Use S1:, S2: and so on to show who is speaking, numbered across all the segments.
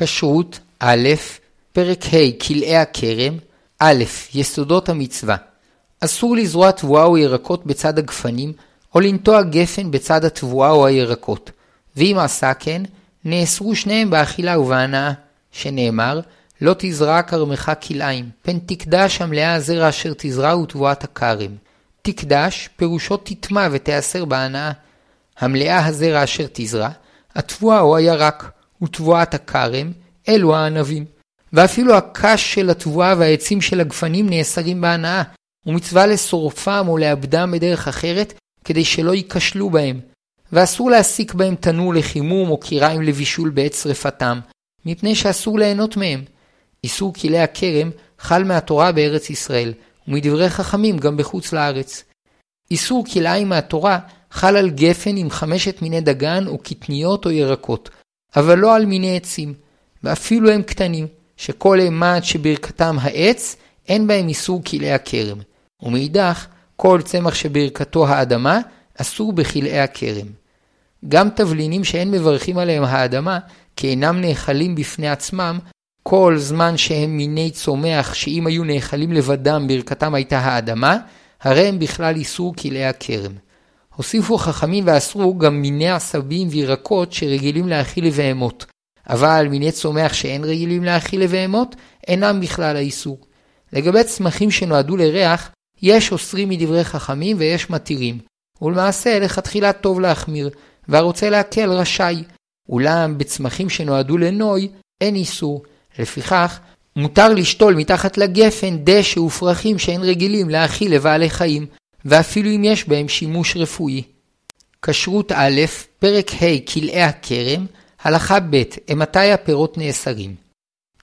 S1: כשרות א', פרק ה' כלאי הכרם, א', יסודות המצווה. אסור לזרוע תבואה או ירקות בצד הגפנים, או לנטוע גפן בצד התבואה או הירקות. ואם עשה כן, נאסרו שניהם באכילה ובהנאה, שנאמר, לא תזרע כרמך כלאיים, פן תקדש המלאה הזרע אשר תזרע ותבואת הכרם. תקדש, פירושו תטמע ותיאסר בהנאה. המלאה הזרע אשר תזרע, התבואה או הירק, ותבואת הכרם, אלו הענבים. ואפילו הקש של התבואה והעצים של הגפנים נאסרים בהנאה, ומצווה לשורפם או לאבדם בדרך אחרת, כדי שלא ייכשלו בהם. ואסור להסיק בהם תנור לחימום או קיריים לבישול בעת שרפתם, מפני שאסור ליהנות מהם. איסור כלי הכרם חל מהתורה בארץ ישראל, ומדברי חכמים גם בחוץ לארץ. איסור כלאיים מהתורה חל על גפן עם חמשת מיני דגן או קטניות או ירקות, אבל לא על מיני עצים, ואפילו הם קטנים, שכל אימת שברכתם העץ, אין בהם איסור כלאי הכרם. ומאידך, כל צמח שברכתו האדמה, אסור בכלאי הכרם. גם תבלינים שאין מברכים עליהם האדמה, כי אינם נאכלים בפני עצמם, כל זמן שהם מיני צומח שאם היו נאכלים לבדם ברכתם הייתה האדמה, הרי הם בכלל איסור כלאי הכרם. הוסיפו חכמים ואסרו גם מיני עשבים וירקות שרגילים להאכיל לבהמות, אבל מיני צומח שאין רגילים להאכיל לבהמות, אינם בכלל האיסור. לגבי צמחים שנועדו לריח, יש אוסרים מדברי חכמים ויש מתירים, ולמעשה לכתחילה טוב להחמיר, והרוצה להקל רשאי. אולם בצמחים שנועדו לנוי, אין איסור. לפיכך, מותר לשתול מתחת לגפן דשא ופרחים שאין רגילים להאכיל לבעלי חיים, ואפילו אם יש בהם שימוש רפואי. כשרות א', פרק ה' כלאי הכרם, הלכה ב', אימתי הפירות נאסרים.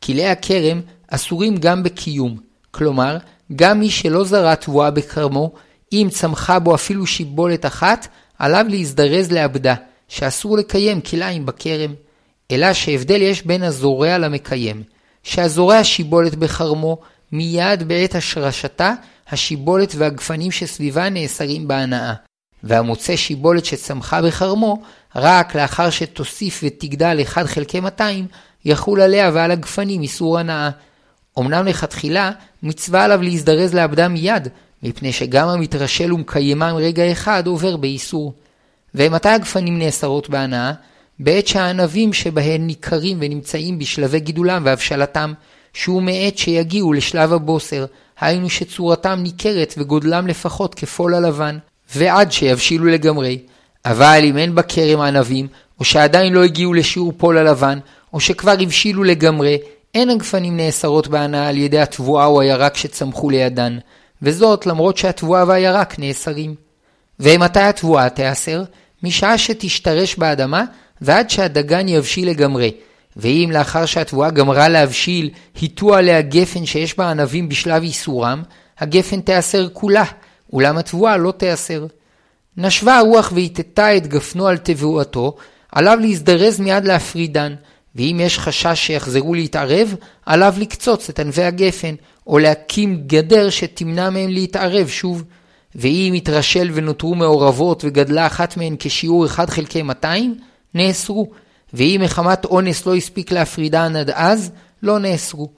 S1: כלאי הכרם אסורים גם בקיום, כלומר, גם מי שלא זרע תבואה בכרמו, אם צמחה בו אפילו שיבולת אחת, עליו להזדרז לעבדה, שאסור לקיים כלאיים בכרם. אלא שהבדל יש בין הזורע למקיים, שהזורע שיבולת בחרמו, מיד בעת השרשתה, השיבולת והגפנים שסביבה נאסרים בהנאה, והמוצא שיבולת שצמחה בחרמו, רק לאחר שתוסיף ותגדל 1 חלקי 200, יחול עליה ועל הגפנים איסור הנאה. אמנם לכתחילה, מצווה עליו להזדרז לעבדה מיד, מפני שגם המתרשל ומקיימם רגע אחד עובר באיסור. ומתי הגפנים נאסרות בהנאה? בעת שהענבים שבהן ניכרים ונמצאים בשלבי גידולם והבשלתם, שהוא מעת שיגיעו לשלב הבוסר, היינו שצורתם ניכרת וגודלם לפחות כפול הלבן, ועד שיבשילו לגמרי. אבל אם אין בכרם ענבים, או שעדיין לא הגיעו לשיעור פול הלבן, או שכבר הבשילו לגמרי, אין הגפנים נאסרות בהנאה על ידי התבואה או הירק שצמחו לידן, וזאת למרות שהתבואה והירק נאסרים. ומתי התבואה תיאסר? משעה שתשתרש באדמה ועד שהדגן יבשיל לגמרי. ואם לאחר שהתבואה גמרה להבשיל, היטו עליה גפן שיש בה ענבים בשלב איסורם, הגפן תיאסר כולה, אולם התבואה לא תיאסר. נשבה הרוח והיטטה את גפנו על תבואתו, עליו להזדרז מיד להפרידן, ואם יש חשש שיחזרו להתערב, עליו לקצוץ את ענבי הגפן, או להקים גדר שתמנע מהם להתערב שוב. ואם התרשל ונותרו מעורבות וגדלה אחת מהן כשיעור 1 חלקי 200, נאסרו, ואם מחמת אונס לא הספיק להפרידן עד אז, לא נאסרו.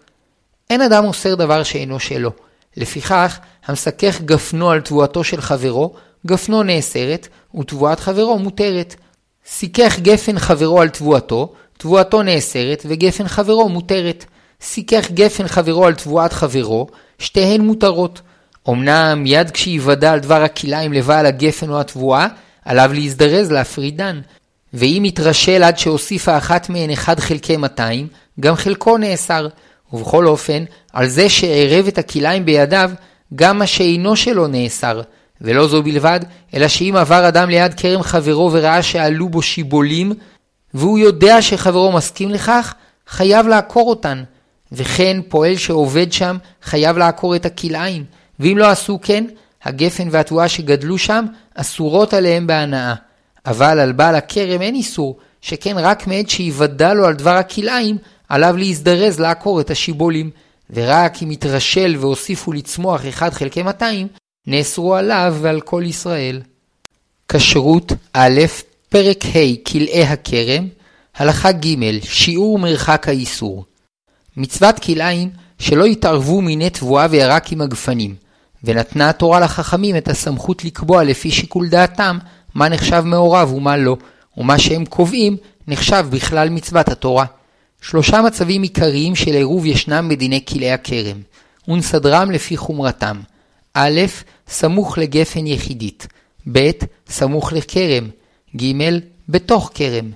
S1: אין אדם אוסר דבר שאינו שלו. לפיכך, המסכך גפנו על תבואתו של חברו, גפנו נאסרת, ותבואת חברו מותרת. סיכך גפן חברו על תבואתו, תבואתו נאסרת, וגפן חברו מותרת. סיכך גפן חברו על תבואת חברו, שתיהן מותרות. אמנם מיד כשיוודע על דבר הכלאיים לבעל הגפן או התבואה, עליו להזדרז להפרידן. ואם יתרשל עד שהוסיפה אחת מהן 1 חלקי 200, גם חלקו נאסר. ובכל אופן, על זה שערב את הכלאיים בידיו, גם מה שאינו שלו נאסר. ולא זו בלבד, אלא שאם עבר אדם ליד כרם חברו וראה שעלו בו שיבולים, והוא יודע שחברו מסכים לכך, חייב לעקור אותן. וכן פועל שעובד שם חייב לעקור את הכלאיים, ואם לא עשו כן, הגפן והתבואה שגדלו שם אסורות עליהם בהנאה. אבל על בעל הכרם אין איסור, שכן רק מעת שיוודע לו על דבר הכלאיים, עליו להזדרז לעקור את השיבולים, ורק אם יתרשל והוסיפו לצמוח 1 חלקי 200, נאסרו עליו ועל כל ישראל. כשרות א', פרק ה' כלאי הכרם, הלכה ג' שיעור מרחק האיסור מצוות כלאיים שלא יתערבו מיני תבואה וירק עם הגפנים, ונתנה התורה לחכמים את הסמכות לקבוע לפי שיקול דעתם מה נחשב מעורב ומה לא, ומה שהם קובעים נחשב בכלל מצוות התורה. שלושה מצבים עיקריים של עירוב ישנם בדיני כלאי הכרם, ונסדרם לפי חומרתם. א', סמוך לגפן יחידית, ב', סמוך לכרם, ג', בתוך כרם.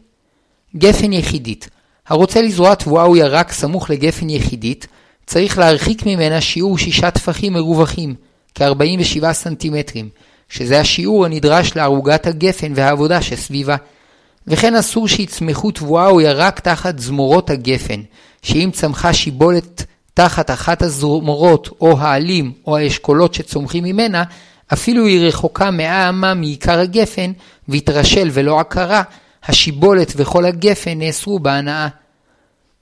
S1: גפן יחידית הרוצה לזרוע תבואה או ירק סמוך לגפן יחידית, צריך להרחיק ממנה שיעור שישה טפחים מרווחים, כ-47 סנטימטרים, שזה השיעור הנדרש לערוגת הגפן והעבודה שסביבה. וכן אסור שיצמחו תבואה או ירק תחת זמורות הגפן, שאם צמחה שיבולת תחת אחת הזמורות או העלים או האשכולות שצומחים ממנה, אפילו היא רחוקה מאה אמה מעיקר הגפן והתרשל ולא עקרה, השיבולת וכל הגפן נאסרו בהנאה.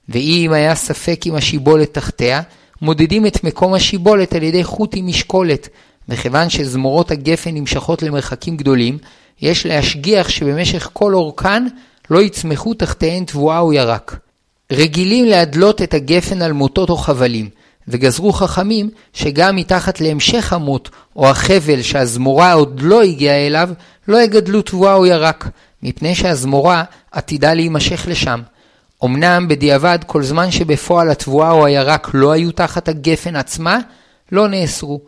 S1: ואם היה ספק עם השיבולת תחתיה, מודדים את מקום השיבולת על ידי חוט עם משקולת, וכיוון שזמורות הגפן נמשכות למרחקים גדולים, יש להשגיח שבמשך כל אורכן לא יצמחו תחתיהן תבואה או ירק. רגילים להדלות את הגפן על מוטות או חבלים, וגזרו חכמים שגם מתחת להמשך המוט או החבל שהזמורה עוד לא הגיעה אליו, לא יגדלו תבואה או ירק, מפני שהזמורה עתידה להימשך לשם. אמנם בדיעבד כל זמן שבפועל התבואה או הירק לא היו תחת הגפן עצמה, לא נאסרו.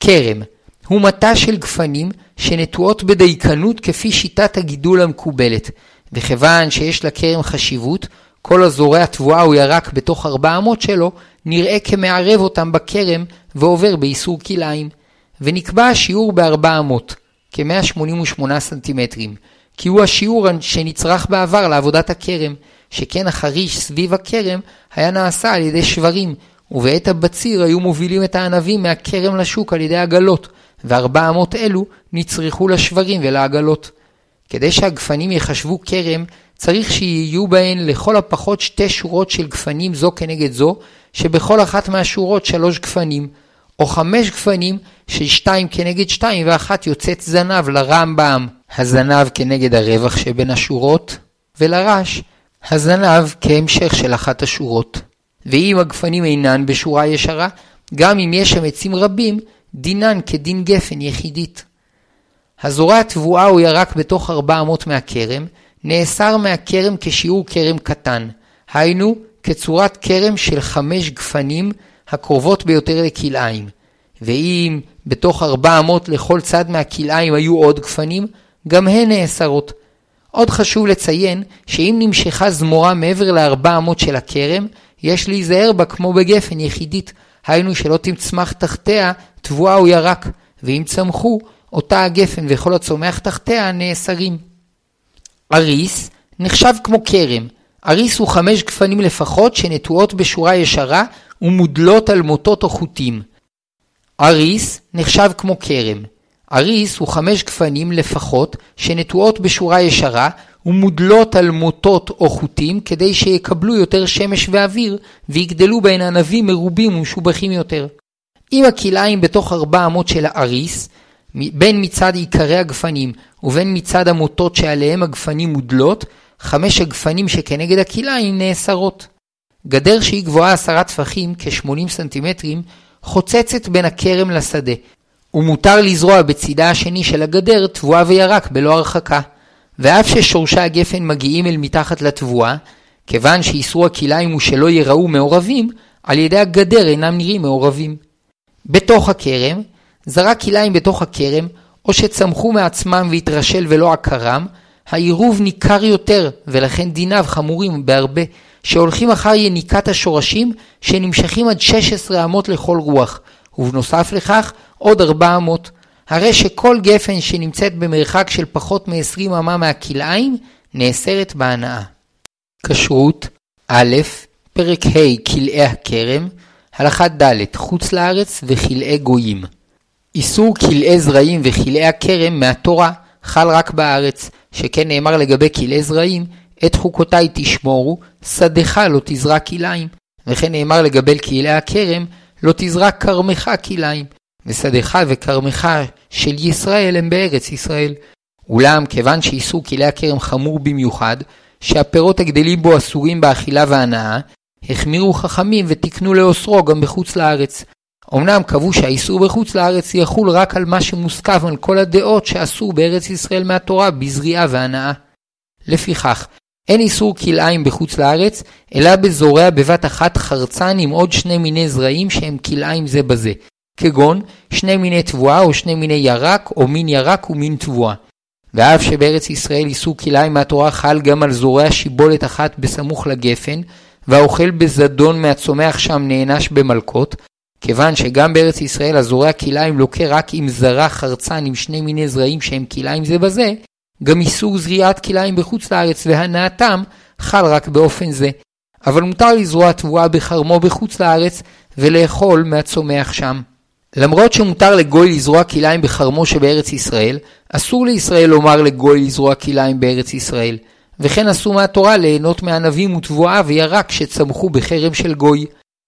S1: כרם הוא מטה של גפנים שנטועות בדייקנות כפי שיטת הגידול המקובלת, וכיוון שיש לכרם חשיבות, כל הזורע תבואה או ירק בתוך ארבע אמות שלו, נראה כמערב אותם בכרם ועובר באיסור כלאיים. ונקבע השיעור בארבע אמות, כ-188 סנטימטרים, כי הוא השיעור שנצרך בעבר לעבודת הכרם, שכן החריש סביב הכרם היה נעשה על ידי שברים, ובעת הבציר היו מובילים את הענבים מהכרם לשוק על ידי עגלות, וארבע אמות אלו נצרכו לשברים ולעגלות. כדי שהגפנים יחשבו כרם, צריך שיהיו בהן לכל הפחות שתי שורות של גפנים זו כנגד זו, שבכל אחת מהשורות שלוש גפנים, או חמש גפנים של שתיים כנגד שתיים ואחת יוצאת זנב לרמב"ם, הזנב כנגד הרווח שבין השורות, ולרש, הזנב כהמשך של אחת השורות. ואם הגפנים אינן בשורה ישרה, גם אם יש שם עצים רבים, דינן כדין גפן יחידית. הזורע תבואה או ירק בתוך ארבע אמות מהכרם, נאסר מהכרם כשיעור כרם קטן, היינו כצורת כרם של חמש גפנים הקרובות ביותר לכלאיים. ואם בתוך ארבע אמות לכל צד מהכלאיים היו עוד גפנים, גם הן נאסרות. עוד חשוב לציין שאם נמשכה זמורה מעבר לארבע אמות של הכרם, יש להיזהר בה כמו בגפן יחידית, היינו שלא תצמח תחתיה תבואה או ירק, ואם צמחו, אותה הגפן וכל הצומח תחתיה נאסרים. אריס נחשב כמו כרם. אריס הוא חמש גפנים לפחות שנטועות בשורה ישרה ומודלות על מוטות או חוטים. אריס נחשב כמו כרם. אריס הוא חמש גפנים לפחות שנטועות בשורה ישרה ומודלות על מוטות או חוטים כדי שיקבלו יותר שמש ואוויר ויגדלו בהן ענבים מרובים ומשובחים יותר. אם הכלאיים בתוך ארבע אמות של האריס, בין מצד עיקרי הגפנים ובין מצד המוטות שעליהם הגפנים מודלות, חמש הגפנים שכנגד הכלאיים נאסרות. גדר שהיא גבוהה עשרה טפחים, כ-80 סנטימטרים, חוצצת בין הכרם לשדה, ומותר לזרוע בצידה השני של הגדר תבואה וירק בלא הרחקה. ואף ששורשי הגפן מגיעים אל מתחת לתבואה, כיוון שאיסור הכלאיים הוא שלא ייראו מעורבים, על ידי הגדר אינם נראים מעורבים. בתוך הכרם, זרק כלאיים בתוך הכרם, או שצמחו מעצמם והתרשל ולא עקרם, העירוב ניכר יותר, ולכן דיניו חמורים בהרבה, שהולכים אחר יניקת השורשים, שנמשכים עד 16 אמות לכל רוח, ובנוסף לכך עוד 4 אמות. הרי שכל גפן שנמצאת במרחק של פחות מ-20 אמה מהכלאיים, נאסרת בהנאה. כשרות א', פרק ה' כלאי הכרם, הלכה ד' חוץ לארץ וכלאי גויים. איסור כלאי זרעים וכלאי הכרם מהתורה חל רק בארץ, שכן נאמר לגבי כלאי זרעים, את חוקותיי תשמורו, שדך לא תזרע כלאיים. וכן נאמר לגבי כלאי הכרם, לא תזרע כרמך כלאיים. ושדך וכרמך של ישראל הם בארץ ישראל. אולם כיוון שאיסור כלאי הכרם חמור במיוחד, שהפירות הגדלים בו אסורים באכילה והנאה, החמירו חכמים ותיקנו לאוסרו גם בחוץ לארץ. אמנם קבעו שהאיסור בחוץ לארץ יחול רק על מה שמוסכם על כל הדעות שאסור בארץ ישראל מהתורה בזריעה והנאה. לפיכך, אין איסור כלאיים בחוץ לארץ, אלא בזורע בבת אחת חרצן עם עוד שני מיני זרעים שהם כלאיים זה בזה, כגון שני מיני תבואה או שני מיני ירק או מין ירק ומין תבואה. ואף שבארץ ישראל איסור כלאיים מהתורה חל גם על זורע שיבולת אחת בסמוך לגפן, והאוכל בזדון מהצומח שם נענש במלקות, כיוון שגם בארץ ישראל הזורע כלאיים לוקה רק עם זרע חרצן עם שני מיני זרעים שהם כלאיים זה בזה, גם איסור זריעת כלאיים בחוץ לארץ והנאתם חל רק באופן זה. אבל מותר לזרוע תבואה בחרמו בחוץ לארץ ולאכול מהצומח שם. למרות שמותר לגוי לזרוע כלאיים בחרמו שבארץ ישראל, אסור לישראל לומר לגוי לזרוע כלאיים בארץ ישראל. וכן אסור מהתורה ליהנות מענבים ותבואה וירק שצמחו בחרם של גוי.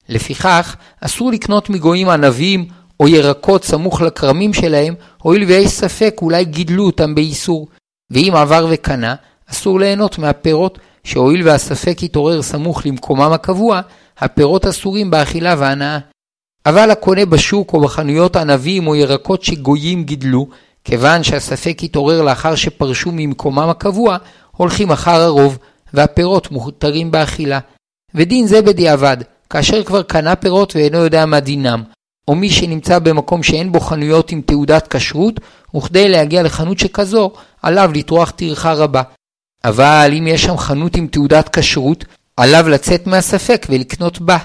S1: לפיכך, אסור לקנות מגויים ענבים או ירקות סמוך לכרמים שלהם, הואיל ויש ספק אולי גידלו אותם באיסור. ואם עבר וקנה, אסור ליהנות מהפירות, שהואיל והספק יתעורר סמוך למקומם הקבוע, הפירות אסורים באכילה והנאה. אבל הקונה בשוק או בחנויות ענבים או ירקות שגויים גידלו, כיוון שהספק יתעורר לאחר שפרשו ממקומם הקבוע, הולכים אחר הרוב, והפירות מותרים באכילה. ודין זה בדיעבד, כאשר כבר קנה פירות ואינו יודע מה דינם, או מי שנמצא במקום שאין בו חנויות עם תעודת כשרות, וכדי להגיע לחנות שכזו, עליו לטרוח טרחה רבה. אבל אם יש שם חנות עם תעודת כשרות, עליו לצאת מהספק ולקנות בה.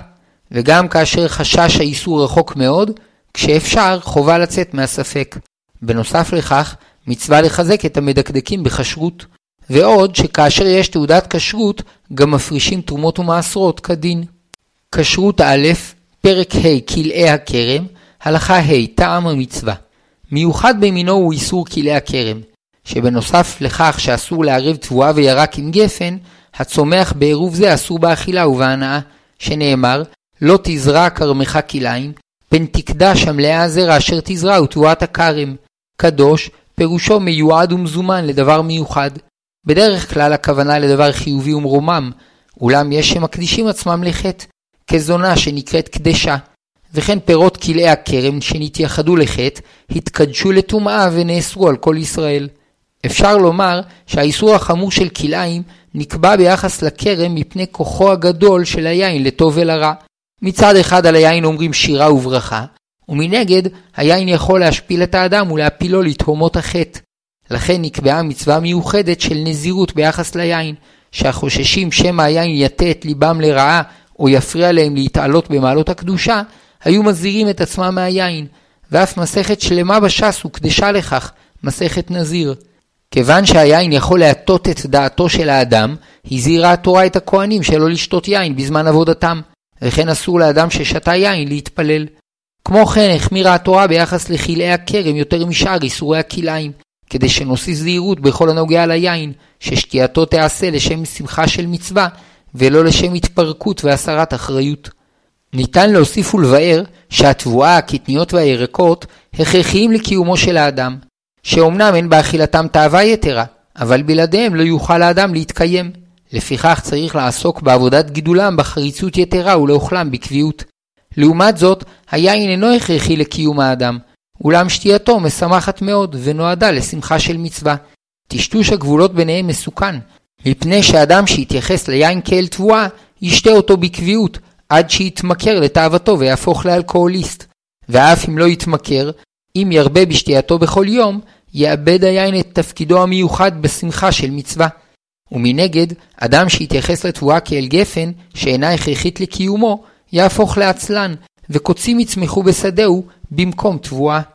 S1: וגם כאשר חשש האיסור רחוק מאוד, כשאפשר חובה לצאת מהספק. בנוסף לכך, מצווה לחזק את המדקדקים בכשרות. ועוד שכאשר יש תעודת כשרות, גם מפרישים תרומות ומעשרות כדין. כשרות א', פרק ה' כלאי הכרם, הלכה ה' טעם המצווה. מיוחד במינו הוא איסור כלאי הכרם, שבנוסף לכך שאסור לערב תבואה וירק עם גפן, הצומח בעירוב זה אסור באכילה ובהנאה, שנאמר, לא תזרע כרמך כלאיים, פן תקדש המלאה הזרע אשר תזרע ותבואת הכרם. קדוש, פירושו מיועד ומזומן לדבר מיוחד. בדרך כלל הכוונה לדבר חיובי ומרומם, אולם יש שמקדישים עצמם לחטא, כזונה שנקראת קדשה. וכן פירות כלאי הכרם שנתייחדו לחטא, התקדשו לטומאה ונאסרו על כל ישראל. אפשר לומר שהאיסור החמור של כלאיים נקבע ביחס לכרם מפני כוחו הגדול של היין לטוב ולרע. מצד אחד על היין אומרים שירה וברכה, ומנגד היין יכול להשפיל את האדם ולהפילו לתהומות החטא. לכן נקבעה מצווה מיוחדת של נזירות ביחס ליין, שהחוששים שמא היין יטה את ליבם לרעה או יפריע להם להתעלות במעלות הקדושה, היו מזהירים את עצמם מהיין, ואף מסכת שלמה בש"ס הוקדשה לכך, מסכת נזיר. כיוון שהיין יכול להטות את דעתו של האדם, הזהירה התורה את הכהנים שלא לשתות יין בזמן עבודתם, וכן אסור לאדם ששתה יין להתפלל. כמו כן החמירה התורה ביחס לכלאי הכרם יותר משאר איסורי הכלאיים, כדי שנוסיף זהירות בכל הנוגע ליין, ששתייתו תיעשה לשם שמחה של מצווה, ולא לשם התפרקות והסרת אחריות. ניתן להוסיף ולבאר שהתבואה, הקטניות והירקות הכרחיים לקיומו של האדם, שאומנם אין באכילתם תאווה יתרה, אבל בלעדיהם לא יוכל האדם להתקיים. לפיכך צריך לעסוק בעבודת גידולם בחריצות יתרה ולאוכלם בקביעות. לעומת זאת, היין אינו הכרחי לקיום האדם, אולם שתייתו משמחת מאוד ונועדה לשמחה של מצווה. טשטוש הגבולות ביניהם מסוכן, מפני שאדם שיתייחס ליין כאל תבואה, ישתה אותו בקביעות, עד שיתמכר לתאוותו ויהפוך לאלכוהוליסט. ואף אם לא יתמכר, אם ירבה בשתייתו בכל יום, יאבד היין את תפקידו המיוחד בשמחה של מצווה. ומנגד, אדם שיתייחס לתבואה כאל גפן, שאינה הכרחית לקיומו, יהפוך לעצלן, וקוצים יצמחו בשדהו במקום תבואה.